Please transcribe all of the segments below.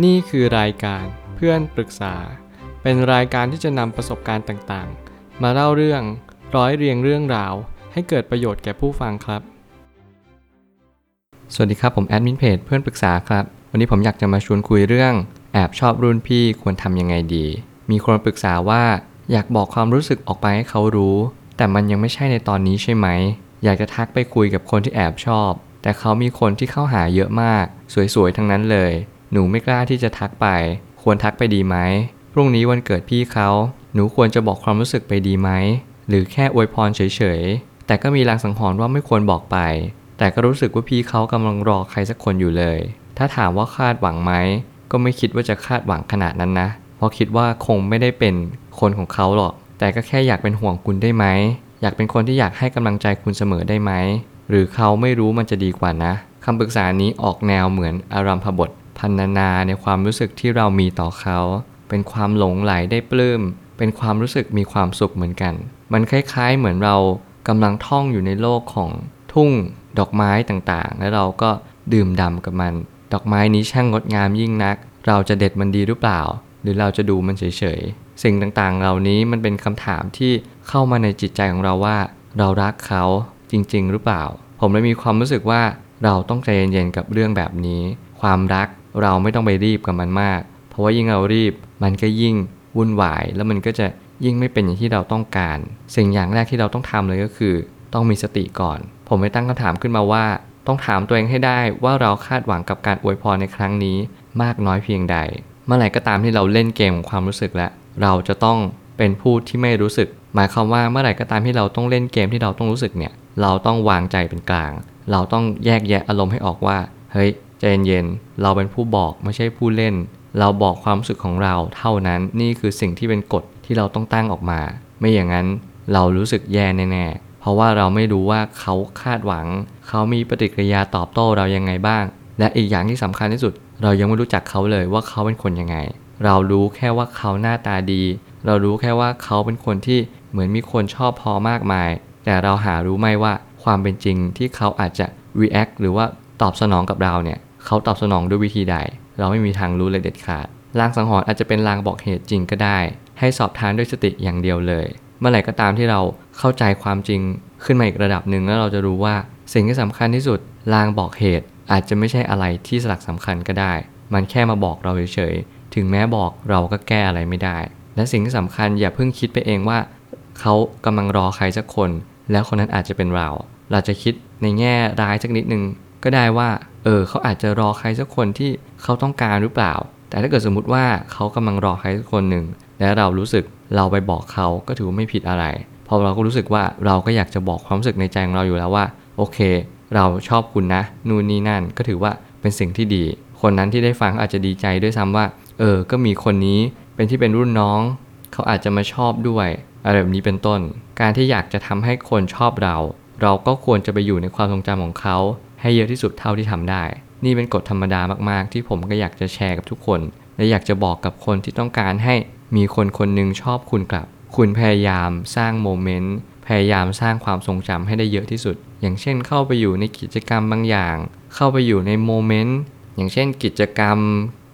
นี่คือรายการเพื่อนปรึกษา เป็นรายการที่จะนำประสบการณ์ต่างๆ มาเล่าเรื่องร้อยเรียงเรื่องราว ให้เกิดประโยชน์แก่ผู้ฟังครับ สวัสดีครับผมแอดมินเพจเพื่อนปรึกษาครับ วันนี้ผมอยากจะมาชวนคุยเรื่อง แอบชอบรุ่นพี่ควรทำยังไงดี มีคนปรึกษาว่าอยากบอกความรู้สึกออกไปให้เขารู้ แต่มันยังไม่ใช่ในตอนนี้ใช่ไหม อยากจะทักไปคุยกับคนที่แอบชอบ แต่เขามีคนที่เข้าหาเยอะมาก สวยๆทั้งนั้นเลย หนูไม่กล้าที่จะทักไป ควรทักไปดีไหม พรุ่งนี้วันเกิดพี่เขา หนูควรจะบอกความรู้สึกไปดีไหม หรือแค่อวยพรเฉยๆ แต่ก็มีลางสังหรณ์ว่าไม่ควรบอกไป แต่ก็รู้สึกว่าพี่เขากำลังรอใครสักคนอยู่เลย ถ้าถามว่าคาดหวังไหม ก็ไม่คิดว่าจะคาดหวังขนาดนั้นนะ เพราะคิดว่าคงไม่ได้เป็นคนของเขาหรอก แต่ก็แค่อยากเป็นห่วงคุณได้ไหม อยากเป็นคนที่อยากให้กำลังใจคุณเสมอได้ไหม หรือเขาไม่รู้มันจะดีกว่านะคำปรึกษานี้ออกแนวเหมือนอารัมพบท พันนาในความรู้สึกที่เรามีต่อเขา เป็นความหลงไหลได้ปลื้ม เป็นความรู้สึกมีความสุขเหมือนกัน มันคล้ายๆ เหมือนเรากำลังท่องอยู่ในโลกของทุ่งดอกไม้ต่างๆ แล้วเราก็ดื่มด่ำกับมัน ดอกไม้นี้ช่างงดงามยิ่งนัก เราจะเด็ดมันดีหรือเปล่า หรือเราจะดูมันเฉยๆ สิ่งต่างๆ เหล่านี้มันเป็นคำถามที่เข้ามาในจิตใจของเราว่า เรารักเขาจริง ๆ หรือเปล่า ผมเลยมีความรู้สึกว่าเราต้องใจเย็นๆกับเรื่องแบบนี้ ความรัก เราไม่ต้องไปรีบกับมันมาก เพราะว่ายิ่งเรารีบมันก็ยิ่งวุ่นวาย แล้วมันก็จะยิ่งไม่เป็นอย่างที่เราต้องการ สิ่งอย่างแรกที่เราต้องทำเลยก็คือ ต้องมีสติก่อน ผมไปตั้งคำถามขึ้นมาว่า ต้องถามตัวเองให้ได้ว่าเราคาดหวังกับการอวยพรในครั้งนี้ มากน้อยเพียงใด เมื่อไหร่ก็ตามที่เราเล่นเกมของความรู้สึกแล้วเราจะต้องเป็นผู้ที่ไม่รู้สึก หมายความว่าเมื่อไหร่ก็ตามที่เราต้องเล่นเกมที่เราต้องรู้สึกเนี่ย เราต้องวางใจเป็นกลาง เราต้องแยกแยะอารมณ์ให้ออกว่า เฮ้ย ใจเย็นๆเราเป็นผู้บอกไม่ใช่ผู้เล่น เราบอกความรู้สึกของเราเท่านั้นนี่คือสิ่งที่เป็นกฎที่เราต้องตั้งออกมา ไม่อย่างนั้นเรารู้สึกแย่แน่ๆเพราะว่าเราไม่รู้ว่าเขาคาดหวัง เขามีปฏิกิริยาตอบโต้เรายังไงบ้าง และอีกอย่างที่สำคัญที่สุด เรายังไม่รู้จักเขาเลยว่าเขาเป็นคนยังไง เรารู้แค่ว่าเขาหน้าตาดี เรารู้แค่ว่าเขาเป็นคนที่เหมือนมีคนชอบพอมากมาย แต่เราหารู้ไหมว่าความเป็นจริงที่เขาอาจจะ react หรือว่าตอบสนองกับเราเนี่ย เขาตอบสนองด้วยวิธีใด เราไม่มีทางรู้เลยเด็ดขาดลางสังหรณ์อาจจะเป็นลางบอกเหตุจริงก็ได้ ให้สอบทานด้วยสติอย่างเดียวเลย เมื่อไหร่ก็ตามที่เราเข้าใจความจริงขึ้นมาอีกระดับหนึ่งแล้วเราจะรู้ว่าสิ่งที่สำคัญที่สุดลางบอกเหตุอาจจะไม่ใช่อะไรที่สลักสำคัญก็ได้ มันแค่มาบอกเราเฉยๆถึงแม้บอกเราก็แก้อะไรไม่ได้ และสิ่งที่สำคัญอย่าเพิ่งคิดไปเองว่า เขากำลังรอใครสักคน แล้วคนนั้นอาจจะเป็นเรา เราจะคิดในแง่ร้ายสักนิดนึง ก็ได้ว่า เออเขาอาจจะรอใครสักคนที่เขาต้องการหรือเปล่า แต่ถ้าเกิดสมมติว่าเขากำลังรอใครสักคนหนึ่ง และเรารู้สึกเราไปบอกเขาก็ถือว่าไม่ผิดอะไร เพราะเราก็รู้สึกว่าเราก็อยากจะบอกความรู้สึกในใจของเราอยู่แล้วว่า โอเค เราชอบคุณนะ นู่นนี่นั่นก็ถือว่าเป็นสิ่งที่ดี คนนั้นที่ได้ฟังอาจจะดีใจด้วยซ้ำว่า เออ ก็มีคนนี้เป็นที่เป็นรุ่นน้อง เขาอาจจะมาชอบด้วยอะไรแบบนี้เป็นต้น การที่อยากจะทำให้คนชอบเรา เราก็ควรจะไปอยู่ในความทรงจำของเขา ให้เยอะที่สุดเท่าที่ทำได้ นี่เป็นกฎธรรมดามากๆ ที่ผมก็อยากจะแชร์กับทุกคน และอยากจะบอกกับคนที่ต้องการให้มีคนคนหนึ่งชอบคุณกลับ คุณพยายามสร้างโมเมนต์พยายามสร้างความทรงจำให้ได้เยอะที่สุด อย่างเช่นเข้าไปอยู่ในกิจกรรมบางอย่าง เข้าไปอยู่ในโมเมนต์อย่างเช่น กิจกรรม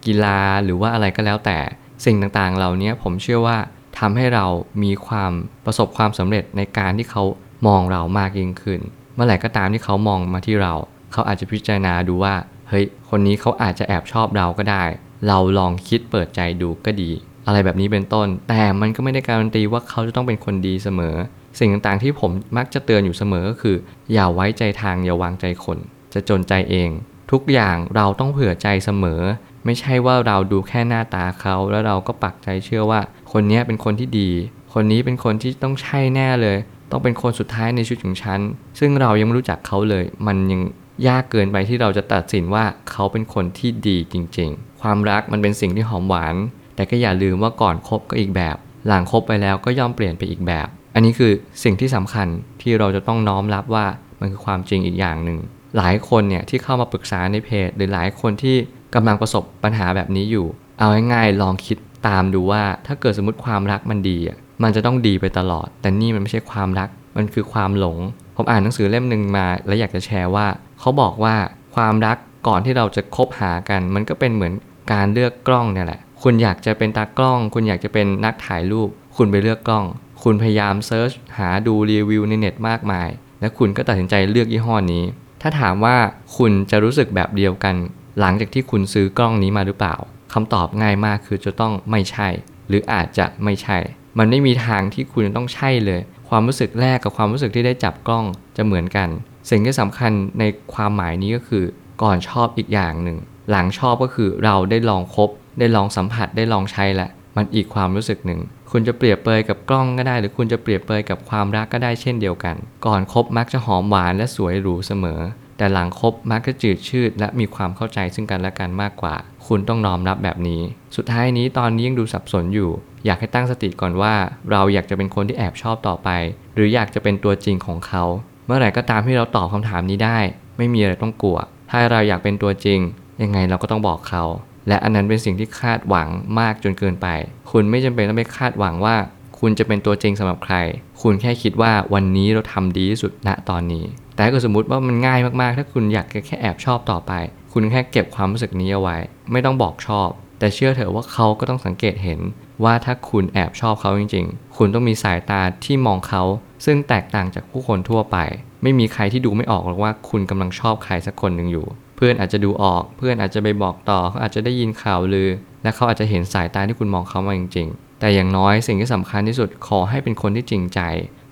กีฬาหรือว่าอะไรก็แล้วแต่สิ่งต่างๆ เหล่านี้ผมเชื่อว่าทำให้เรามีความประสบความสำเร็จในการที่เขามองเรามากยิ่งขึ้น เมื่อไหร่ก็ตามที่เขามองมาที่เรา เขาอาจจะพิจารณาดูว่า เฮ้ย คนนี้เขาอาจจะแอบชอบเราก็ได้ เราลองคิดเปิดใจดูก็ดี อะไรแบบนี้เป็นต้น แต่มันก็ไม่ได้การันตีว่าเขาจะต้องเป็นคนดีเสมอ สิ่งต่างๆที่ผมมักจะเตือนอยู่เสมอก็คือ อย่าไว้ใจทางอย่าวางใจคน จะจนใจเอง ทุกอย่างเราต้องเผื่อใจเสมอ ไม่ใช่ว่าเราดูแค่หน้าตาเขาแล้วเราก็ปักใจเชื่อว่า คนนี้เป็นคนที่ดี คนนี้เป็นคนที่ต้องใช่แน่เลย ต้องเป็นคนสุดท้ายในชีวิตของฉันซึ่งเรายังไม่รู้จักเขาเลย มันยัง ยากเกินไปที่เราจะตัดสินว่าเขาเป็นคนที่ดีจริง ๆ ความรักมันเป็นสิ่งที่หอมหวาน แต่ก็อย่าลืมว่าก่อนคบก็อีกแบบ หลังคบไปแล้วก็ย่อมเปลี่ยนไปอีกแบบ อันนี้คือสิ่งที่สำคัญที่เราจะต้องน้อมรับว่ามันคือความจริงอีกอย่างหนึ่ง หลายคนเนี่ยที่เข้ามาปรึกษาในเพจ หรือหลายคนที่กำลังประสบปัญหาแบบนี้อยู่ เอาง่ายๆลองคิดตามดูว่าถ้าเกิดสมมติความรักมันดีอะมันจะต้องดีไปตลอด แต่นี่มันไม่ใช่ความรัก มันคือความหลง ผมอ่านหนังสือเล่มหนึ่งมา แล้วอยากจะแชร์ว่า เขาบอกว่าความรักก่อนที่เราจะคบหากัน มันก็เป็นเหมือนการเลือกกล้องเนี่ยแหละ คุณอยากจะเป็นตากล้อง คุณอยากจะเป็นนักถ่ายรูป คุณไปเลือกกล้อง คุณพยายามเซิร์ชหาดูรีวิวในเน็ตมากมาย และคุณก็ตัดสินใจเลือกยี่ห้อนี้ ถ้าถามว่าคุณจะรู้สึกแบบเดียวกัน หลังจากที่คุณซื้อกล้องนี้มาหรือเปล่าคำตอบง่ายมากคือจะต้องไม่ใช่ หรืออาจจะไม่ใช่ มันไม่มีทางที่คุณจะต้องใช่เลย ความรู้สึกแรกกับความรู้สึกที่ได้จับกล้องจะเหมือนกัน สิ่งที่สำคัญในความหมายนี้ก็คือ ก่อนชอบอีกอย่างหนึ่ง หลังชอบก็คือเราได้ลองคบ ได้ลองสัมผัสได้ลองใช้แหละมันอีกความรู้สึกหนึ่ง คุณจะเปรียบเปยกับกล้องก็ได้ หรือคุณจะเปรียบเปยกับความรักก็ได้เช่นเดียวกัน ก่อนคบมักจะหอมหวานและสวยหรูเสมอ แต่หลังคบมักจะจืดชืด และมีความเข้าใจซึ่งกันและกันมากกว่า คุณต้องน้อมรับแบบนี้ สุดท้ายนี้ตอนนี้ยังดูสับสนอยู่ อยากให้ตั้งสติก่อนว่า เราอยากจะเป็นคนที่แอบชอบต่อไป หรืออยากจะเป็นตัวจริงของเขา เมื่อไหร่ก็ตามที่เราตอบคำถามนี้ได้ ไม่มีอะไรต้องกลัว ถ้าเราอยากเป็นตัวจริง ยังไงเราก็ต้องบอกเขา และอันนั้นเป็นสิ่งที่คาดหวังมากจนเกินไป คุณไม่จำเป็นต้องไปคาดหวังว่า คุณจะเป็นตัวจริงสำหรับใคร คุณแค่คิดว่าวันนี้เราทำดีที่สุดณตอนนี้ แต่ถ้าเกิดสมมติว่ามันง่ายมากๆ ถ้าคุณอยากแค่แอบชอบต่อไป คุณแค่เก็บความรู้สึกนี้เอาไว้ ไม่ต้องบอกชอบ แต่เชื่อเถอะว่าเขาก็ต้องสังเกตเห็น ว่าถ้าคุณแอบชอบเขาจริง ๆ คุณต้องมีสายตาที่มองเขา ซึ่งแตกต่างจากผู้คนทั่วไป ไม่มีใครที่ดูไม่ออกหรอกว่าคุณกำลังชอบใครสักคนหนึ่งอยู่ เพื่อนอาจจะดูออก เพื่อนอาจจะไปบอกต่อเขาอาจจะได้ยินข่าวลือ และเขาอาจจะเห็นสายตาที่คุณมองเขามาจริง ๆ แต่อย่างน้อยสิ่งที่สำคัญที่สุดขอให้เป็นคนที่จริงใจ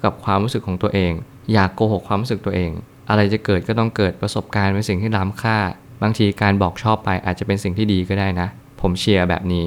กับความรู้สึกของตัวเอง อย่ากโกหกความรู้สึกตัวเอง อะไรจะเกิดก็ต้องเกิดประสบการณ์เป็นสิ่งที่ล้ำค่า บางทีการบอกชอบไปอาจจะเป็นสิ่งที่ดีก็ได้นะ ผมเชียร์แบบนี้